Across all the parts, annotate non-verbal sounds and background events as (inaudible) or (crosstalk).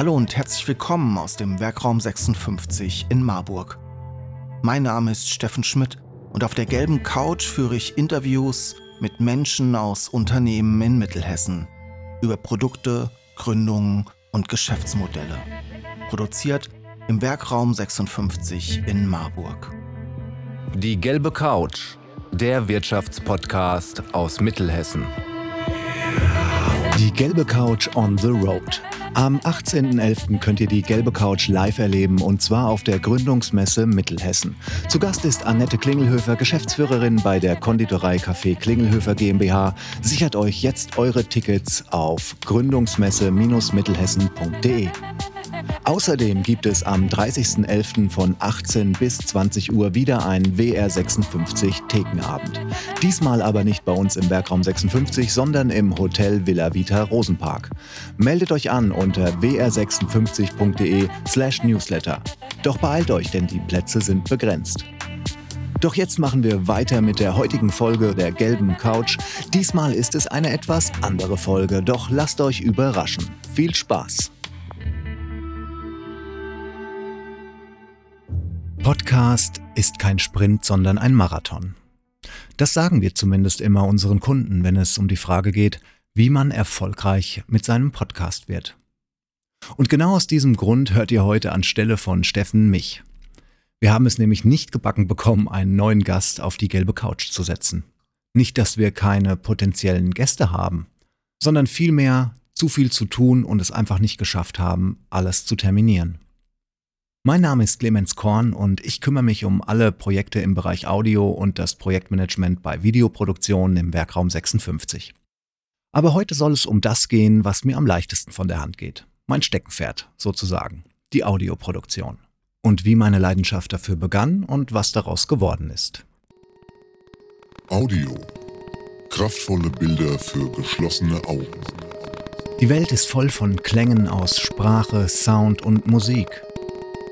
Hallo und herzlich willkommen aus dem Werkraum 56 in Marburg. Mein Name ist Steffen Schmidt und auf der gelben Couch führe ich Interviews mit Menschen aus Unternehmen in Mittelhessen über Produkte, Gründungen und Geschäftsmodelle. Produziert im Werkraum 56 in Marburg. Die gelbe Couch, der Wirtschaftspodcast aus Mittelhessen. Die gelbe Couch on the Road. Am 18.11. könnt ihr die gelbe Couch live erleben und zwar auf der Gründungsmesse Mittelhessen. Zu Gast ist Annette Klingelhöfer, Geschäftsführerin bei der Konditorei Café Klingelhöfer GmbH. Sichert euch jetzt eure Tickets auf gründungsmesse-mittelhessen.de. Außerdem gibt es am 30.11. von 18 bis 20 Uhr wieder einen WR56 Thekenabend. Diesmal aber nicht bei uns im Werkraum 56, sondern im Hotel Villa Vita Rosenpark. Meldet euch an unter wr56.de slash newsletter. Doch beeilt euch, denn die Plätze sind begrenzt. Doch jetzt machen wir weiter mit der heutigen Folge der gelben Couch. Diesmal ist es eine etwas andere Folge, doch lasst euch überraschen. Viel Spaß! Podcast ist kein Sprint, sondern ein Marathon. Das sagen wir zumindest immer unseren Kunden, wenn es um die Frage geht, wie man erfolgreich mit seinem Podcast wird. Und genau aus diesem Grund hört ihr heute anstelle von Steffen mich. Wir haben es nämlich nicht gebacken bekommen, einen neuen Gast auf die gelbe Couch zu setzen. Nicht, dass wir keine potenziellen Gäste haben, sondern vielmehr zu viel zu tun und es einfach nicht geschafft haben, alles zu terminieren. Mein Name ist Clemens Korn und ich kümmere mich um alle Projekte im Bereich Audio und das Projektmanagement bei Videoproduktionen im Werkraum 56. Aber heute soll es um das gehen, was mir am leichtesten von der Hand geht. Mein Steckenpferd, sozusagen. Die Audioproduktion. Und wie meine Leidenschaft dafür begann und was daraus geworden ist. Audio. Kraftvolle Bilder für geschlossene Augen. Die Welt ist voll von Klängen aus Sprache, Sound und Musik.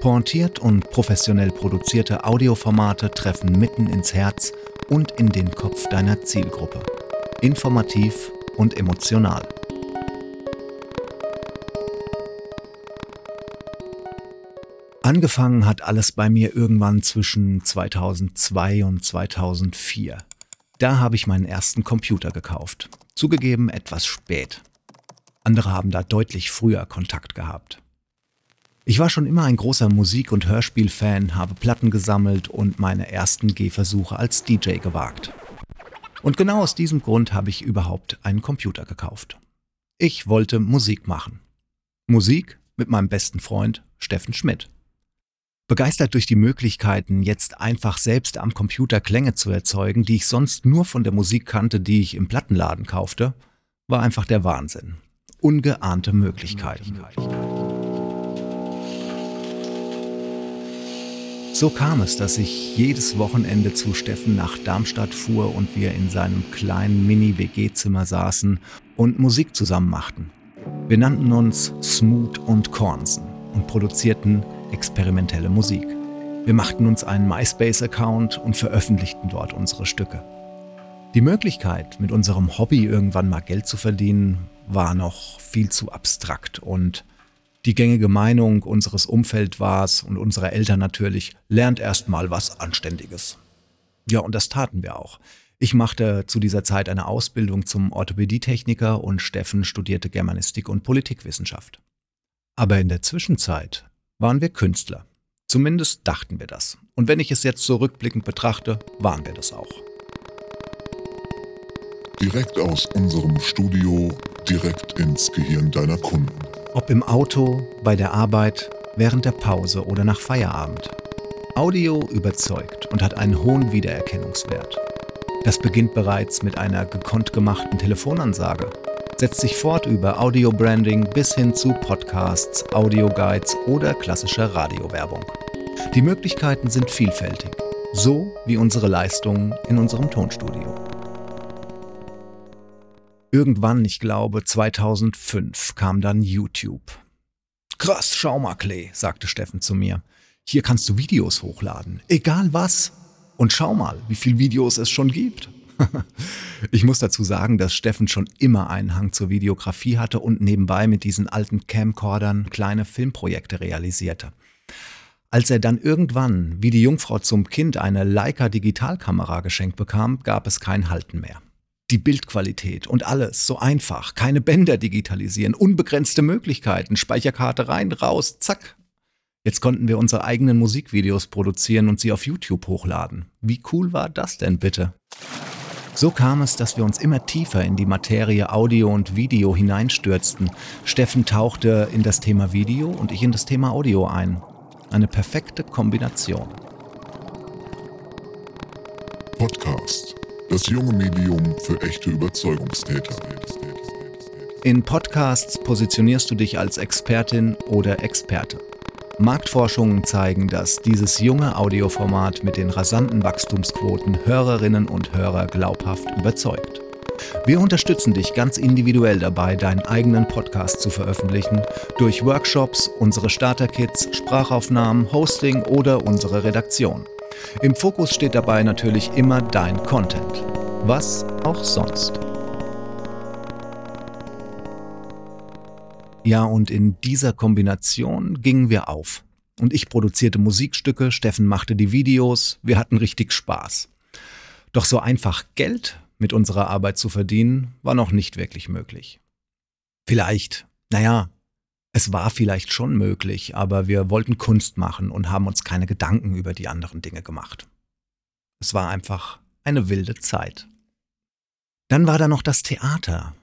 Pointiert und professionell produzierte Audioformate treffen mitten ins Herz und in den Kopf deiner Zielgruppe. Informativ und emotional. Angefangen hat alles bei mir irgendwann zwischen 2002 und 2004. Da habe ich meinen ersten Computer gekauft. Zugegeben etwas spät. Andere haben da deutlich früher Kontakt gehabt. Ich war schon immer ein großer Musik- und Hörspielfan, habe Platten gesammelt und meine ersten Gehversuche als DJ gewagt. Und genau aus diesem Grund habe ich überhaupt einen Computer gekauft. Ich wollte Musik machen. Musik mit meinem besten Freund Steffen Schmidt. Begeistert durch die Möglichkeiten, jetzt einfach selbst am Computer Klänge zu erzeugen, die ich sonst nur von der Musik kannte, die ich im Plattenladen kaufte, war einfach der Wahnsinn. Ungeahnte Möglichkeiten. Möglichkeiten. So kam es, dass ich jedes Wochenende zu Steffen nach Darmstadt fuhr und wir in seinem kleinen Mini-WG-Zimmer saßen und Musik zusammen machten. Wir nannten uns Smooth und Kornsen und produzierten experimentelle Musik. Wir machten uns einen MySpace-Account und veröffentlichten dort unsere Stücke. Die Möglichkeit, mit unserem Hobby irgendwann mal Geld zu verdienen, war noch viel zu abstrakt und die gängige Meinung unseres Umfeld war es und unserer Eltern natürlich, lernt erst mal was Anständiges. Ja, und das taten wir auch. Ich machte zu dieser Zeit eine Ausbildung zum Orthopädietechniker und Steffen studierte Germanistik und Politikwissenschaft. Aber in der Zwischenzeit waren wir Künstler. Zumindest dachten wir das. Und wenn ich es jetzt so rückblickend betrachte, waren wir das auch. Direkt aus unserem Studio, direkt ins Gehirn deiner Kunden. Ob im Auto, bei der Arbeit, während der Pause oder nach Feierabend. Audio überzeugt und hat einen hohen Wiedererkennungswert. Das beginnt bereits mit einer gekonnt gemachten Telefonansage, setzt sich fort über Audio-Branding bis hin zu Podcasts, Audioguides oder klassischer Radiowerbung. Die Möglichkeiten sind vielfältig, so wie unsere Leistungen in unserem Tonstudio. Irgendwann, ich glaube 2005, kam dann YouTube. Krass, schau mal, Clay, sagte Steffen zu mir. Hier kannst du Videos hochladen, egal was. Und schau mal, wie viele Videos es schon gibt. (laughs) ich muss dazu sagen, dass Steffen schon immer einen Hang zur Videografie hatte und nebenbei mit diesen alten Camcordern kleine Filmprojekte realisierte. Als er dann irgendwann, wie die Jungfrau zum Kind, eine Leica Digitalkamera geschenkt bekam, gab es kein Halten mehr. Die Bildqualität und alles so einfach, keine Bänder digitalisieren, unbegrenzte Möglichkeiten, Speicherkarte rein, raus, zack. Jetzt konnten wir unsere eigenen Musikvideos produzieren und sie auf YouTube hochladen. Wie cool war das denn bitte? So kam es, dass wir uns immer tiefer in die Materie Audio und Video hineinstürzten. Steffen tauchte in das Thema Video und ich in das Thema Audio ein. Eine perfekte Kombination. Podcast. Das junge Medium für echte Überzeugungstäter. In Podcasts positionierst du dich als Expertin oder Experte. Marktforschungen zeigen, dass dieses junge Audioformat mit den rasanten Wachstumsquoten Hörerinnen und Hörer glaubhaft überzeugt. Wir unterstützen dich ganz individuell dabei, deinen eigenen Podcast zu veröffentlichen, durch Workshops, unsere Starter-Kits, Sprachaufnahmen, Hosting oder unsere Redaktion. Im Fokus steht dabei natürlich immer dein Content. Was auch sonst. Ja, und in dieser Kombination gingen wir auf. Und ich produzierte Musikstücke, Steffen machte die Videos, wir hatten richtig Spaß. Doch so einfach Geld mit unserer Arbeit zu verdienen, war noch nicht wirklich möglich. Vielleicht, naja, es war vielleicht schon möglich, aber wir wollten Kunst machen und haben uns keine Gedanken über die anderen Dinge gemacht. Es war einfach eine wilde Zeit. Dann war da noch das Theater.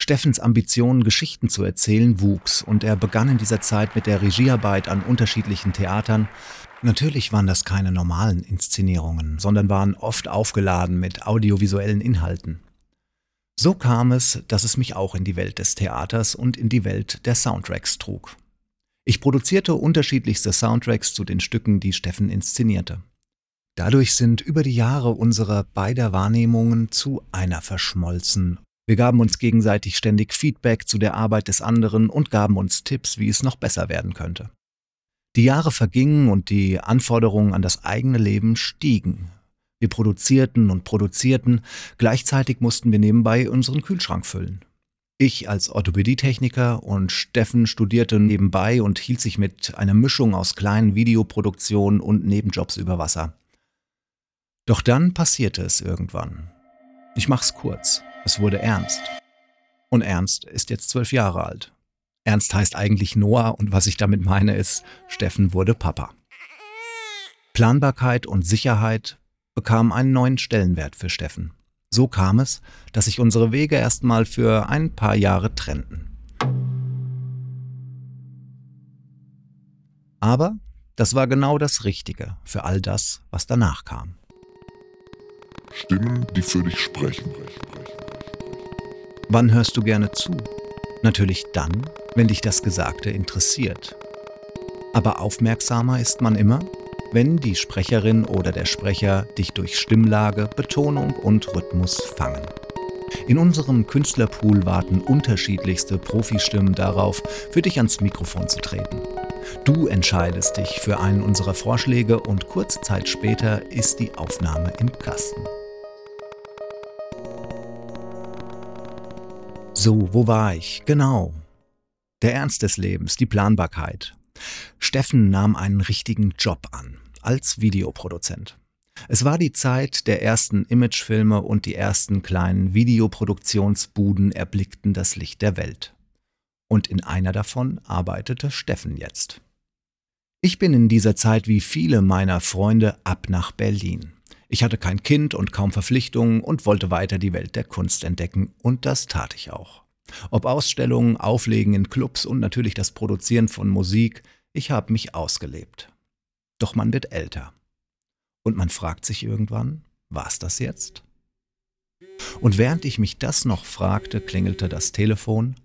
Steffens Ambition, Geschichten zu erzählen, wuchs und er begann in dieser Zeit mit der Regiearbeit an unterschiedlichen Theatern Natürlich waren das keine normalen Inszenierungen, sondern waren oft aufgeladen mit audiovisuellen Inhalten. So kam es, dass es mich auch in die Welt des Theaters und in die Welt der Soundtracks trug. Ich produzierte unterschiedlichste Soundtracks zu den Stücken, die Steffen inszenierte. Dadurch sind über die Jahre unsere beider Wahrnehmungen zu einer verschmolzen. Wir gaben uns gegenseitig ständig Feedback zu der Arbeit des anderen und gaben uns Tipps, wie es noch besser werden könnte. Die Jahre vergingen und die Anforderungen an das eigene Leben stiegen. Wir produzierten und produzierten, gleichzeitig mussten wir nebenbei unseren Kühlschrank füllen. Ich als Orthopädietechniker und Steffen studierte nebenbei und hielt sich mit einer Mischung aus kleinen Videoproduktionen und Nebenjobs über Wasser. Doch dann passierte es irgendwann. Ich mach's kurz. Es wurde ernst. Und Ernst ist jetzt zwölf Jahre alt. Ernst heißt eigentlich Noah und was ich damit meine ist, Steffen wurde Papa. Planbarkeit und Sicherheit bekamen einen neuen Stellenwert für Steffen. So kam es, dass sich unsere Wege erstmal für ein paar Jahre trennten. Aber das war genau das Richtige für all das, was danach kam. Stimmen, die für dich sprechen. Wann hörst du gerne zu? Natürlich dann, wenn dich das Gesagte interessiert. Aber aufmerksamer ist man immer, wenn die Sprecherin oder der Sprecher dich durch Stimmlage, Betonung und Rhythmus fangen. In unserem Künstlerpool warten unterschiedlichste Profistimmen darauf, für dich ans Mikrofon zu treten. Du entscheidest dich für einen unserer Vorschläge und kurze Zeit später ist die Aufnahme im Kasten. So, wo war ich? Genau, der Ernst des Lebens, die Planbarkeit. Steffen nahm einen richtigen Job an, als Videoproduzent. Es war die Zeit der ersten Imagefilme und die ersten kleinen Videoproduktionsbuden erblickten das Licht der Welt. Und in einer davon arbeitete Steffen jetzt. Ich bin in dieser Zeit wie viele meiner Freunde ab nach Berlin. Ich hatte kein Kind und kaum Verpflichtungen und wollte weiter die Welt der Kunst entdecken, und das tat ich auch. Ob Ausstellungen, Auflegen in Clubs und natürlich das Produzieren von Musik, ich habe mich ausgelebt. Doch man wird älter. Und man fragt sich irgendwann, war's das jetzt? Und während ich mich das noch fragte, klingelte das Telefon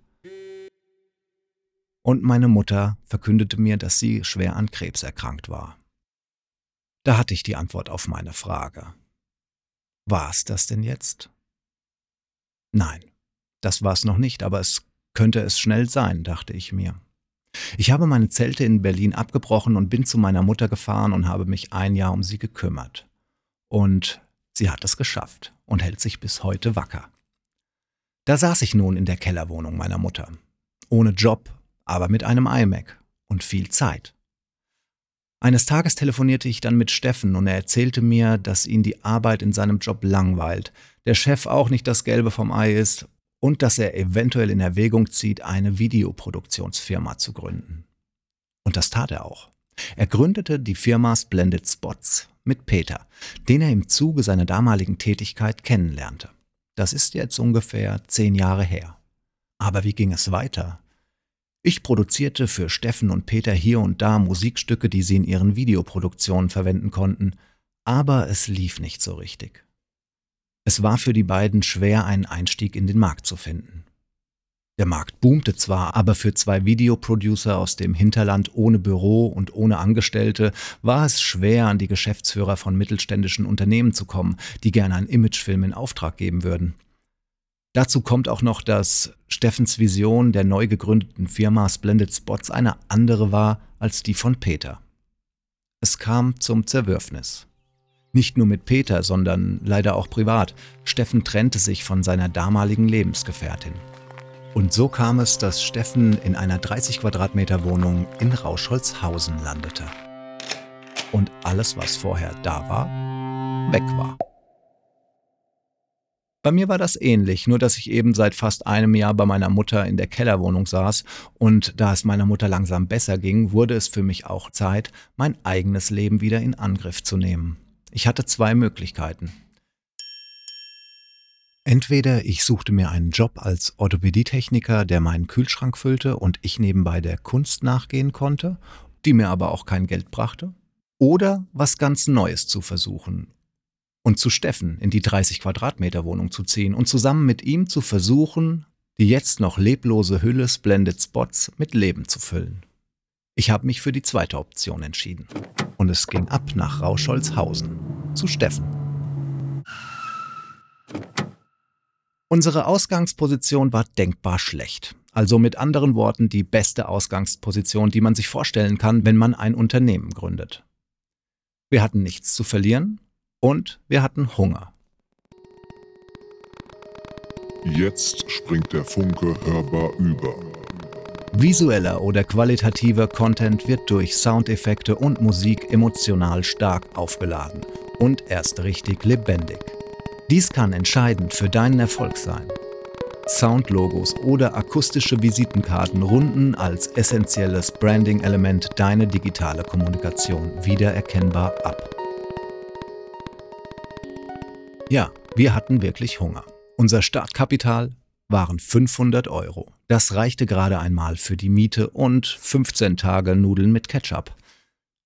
und meine Mutter verkündete mir, dass sie schwer an Krebs erkrankt war. Da hatte ich die Antwort auf meine Frage. War's das denn jetzt? Nein. Das war es noch nicht, aber es könnte es schnell sein, dachte ich mir. Ich habe meine Zelte in Berlin abgebrochen und bin zu meiner Mutter gefahren und habe mich ein Jahr um sie gekümmert. Und sie hat es geschafft. und hält sich bis heute wacker. Da saß ich nun in der Kellerwohnung meiner Mutter. Ohne Job, aber mit einem iMac und viel Zeit. Eines Tages telefonierte ich dann mit Steffen und er erzählte mir, dass ihn die Arbeit in seinem Job langweilt, der Chef auch nicht das Gelbe vom Ei ist und dass er eventuell in Erwägung zieht, eine Videoproduktionsfirma zu gründen. Und das tat er auch. Er gründete die Firma Splendid Spots mit Peter, den er im Zuge seiner damaligen Tätigkeit kennenlernte. Das ist jetzt ungefähr zehn Jahre her. Aber wie ging es weiter? Ich produzierte für Steffen und Peter hier und da Musikstücke, die sie in ihren Videoproduktionen verwenden konnten, aber es lief nicht so richtig. Es war für die beiden schwer, einen Einstieg in den Markt zu finden. Der Markt boomte zwar, aber für zwei Videoproducer aus dem Hinterland ohne Büro und ohne Angestellte war es schwer, an die Geschäftsführer von mittelständischen Unternehmen zu kommen, die gerne einen Imagefilm in Auftrag geben würden. Dazu kommt auch noch, dass Steffens Vision der neu gegründeten Firma Splendid Spots eine andere war als die von Peter. Es kam zum Zerwürfnis. Nicht nur mit Peter, sondern leider auch privat. Steffen trennte sich von seiner damaligen Lebensgefährtin. Und so kam es, dass Steffen in einer 30 Quadratmeter Wohnung in Rauschholzhausen landete. Und alles, was vorher da war, weg war. Bei mir war das ähnlich, nur dass ich eben seit fast einem Jahr bei meiner Mutter in der Kellerwohnung saß und da es meiner Mutter langsam besser ging, wurde es für mich auch Zeit, mein eigenes Leben wieder in Angriff zu nehmen. Ich hatte zwei Möglichkeiten. Entweder ich suchte mir einen Job als Orthopädietechniker, der meinen Kühlschrank füllte und ich nebenbei der Kunst nachgehen konnte, die mir aber auch kein Geld brachte, oder was ganz Neues zu versuchen und zu Steffen in die 30 Quadratmeter Wohnung zu ziehen und zusammen mit ihm zu versuchen, die jetzt noch leblose Hülle Splendid Spots mit Leben zu füllen. Ich habe mich für die zweite Option entschieden. Und es ging ab nach Rauscholzhausen zu Steffen. Unsere Ausgangsposition war denkbar schlecht. Also mit anderen Worten die beste Ausgangsposition, die man sich vorstellen kann, wenn man ein Unternehmen gründet. Wir hatten nichts zu verlieren und wir hatten Hunger. Jetzt springt der Funke hörbar über. Visueller oder qualitativer Content wird durch Soundeffekte und Musik emotional stark aufgeladen und erst richtig lebendig. Dies kann entscheidend für deinen Erfolg sein. Soundlogos oder akustische Visitenkarten runden als essentielles Branding-Element deine digitale Kommunikation wiedererkennbar ab. Ja, wir hatten wirklich Hunger. Unser Startkapital waren 500 Euro. Das reichte gerade einmal für die Miete und 15 Tage Nudeln mit Ketchup.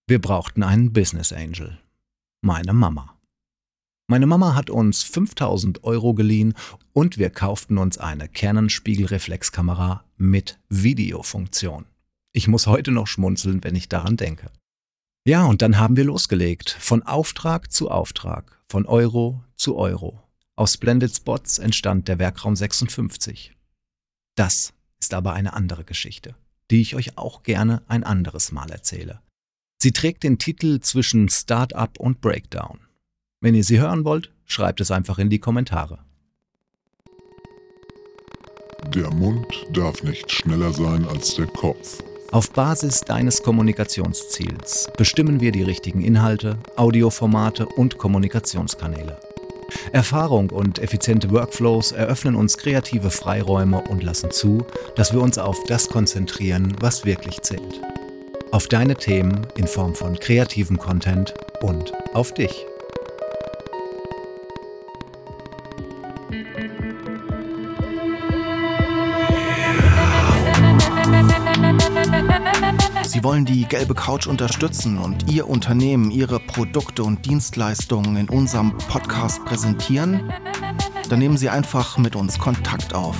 Wir brauchten einen Business Angel. Meine Mama. Meine Mama hat uns 5000 Euro geliehen und wir kauften uns eine Canon Spiegelreflexkamera mit Videofunktion. Ich muss heute noch schmunzeln, wenn ich daran denke. Ja, und dann haben wir losgelegt. Von Auftrag zu Auftrag. Von Euro zu Euro. Aus Splendid Spots entstand der Werkraum 56. Das ist aber eine andere Geschichte, die ich euch auch gerne ein anderes Mal erzähle. Sie trägt den Titel zwischen Start-up und Breakdown. Wenn ihr sie hören wollt, schreibt es einfach in die Kommentare. Der Mund darf nicht schneller sein als der Kopf. Auf Basis deines Kommunikationsziels bestimmen wir die richtigen Inhalte, Audioformate und Kommunikationskanäle. Erfahrung und effiziente Workflows eröffnen uns kreative Freiräume und lassen zu, dass wir uns auf das konzentrieren, was wirklich zählt. Auf deine Themen in Form von kreativem Content und auf dich. Sie wollen die gelbe Couch unterstützen und Ihr Unternehmen, Ihre Produkte und Dienstleistungen in unserem Podcast präsentieren? Dann nehmen Sie einfach mit uns Kontakt auf.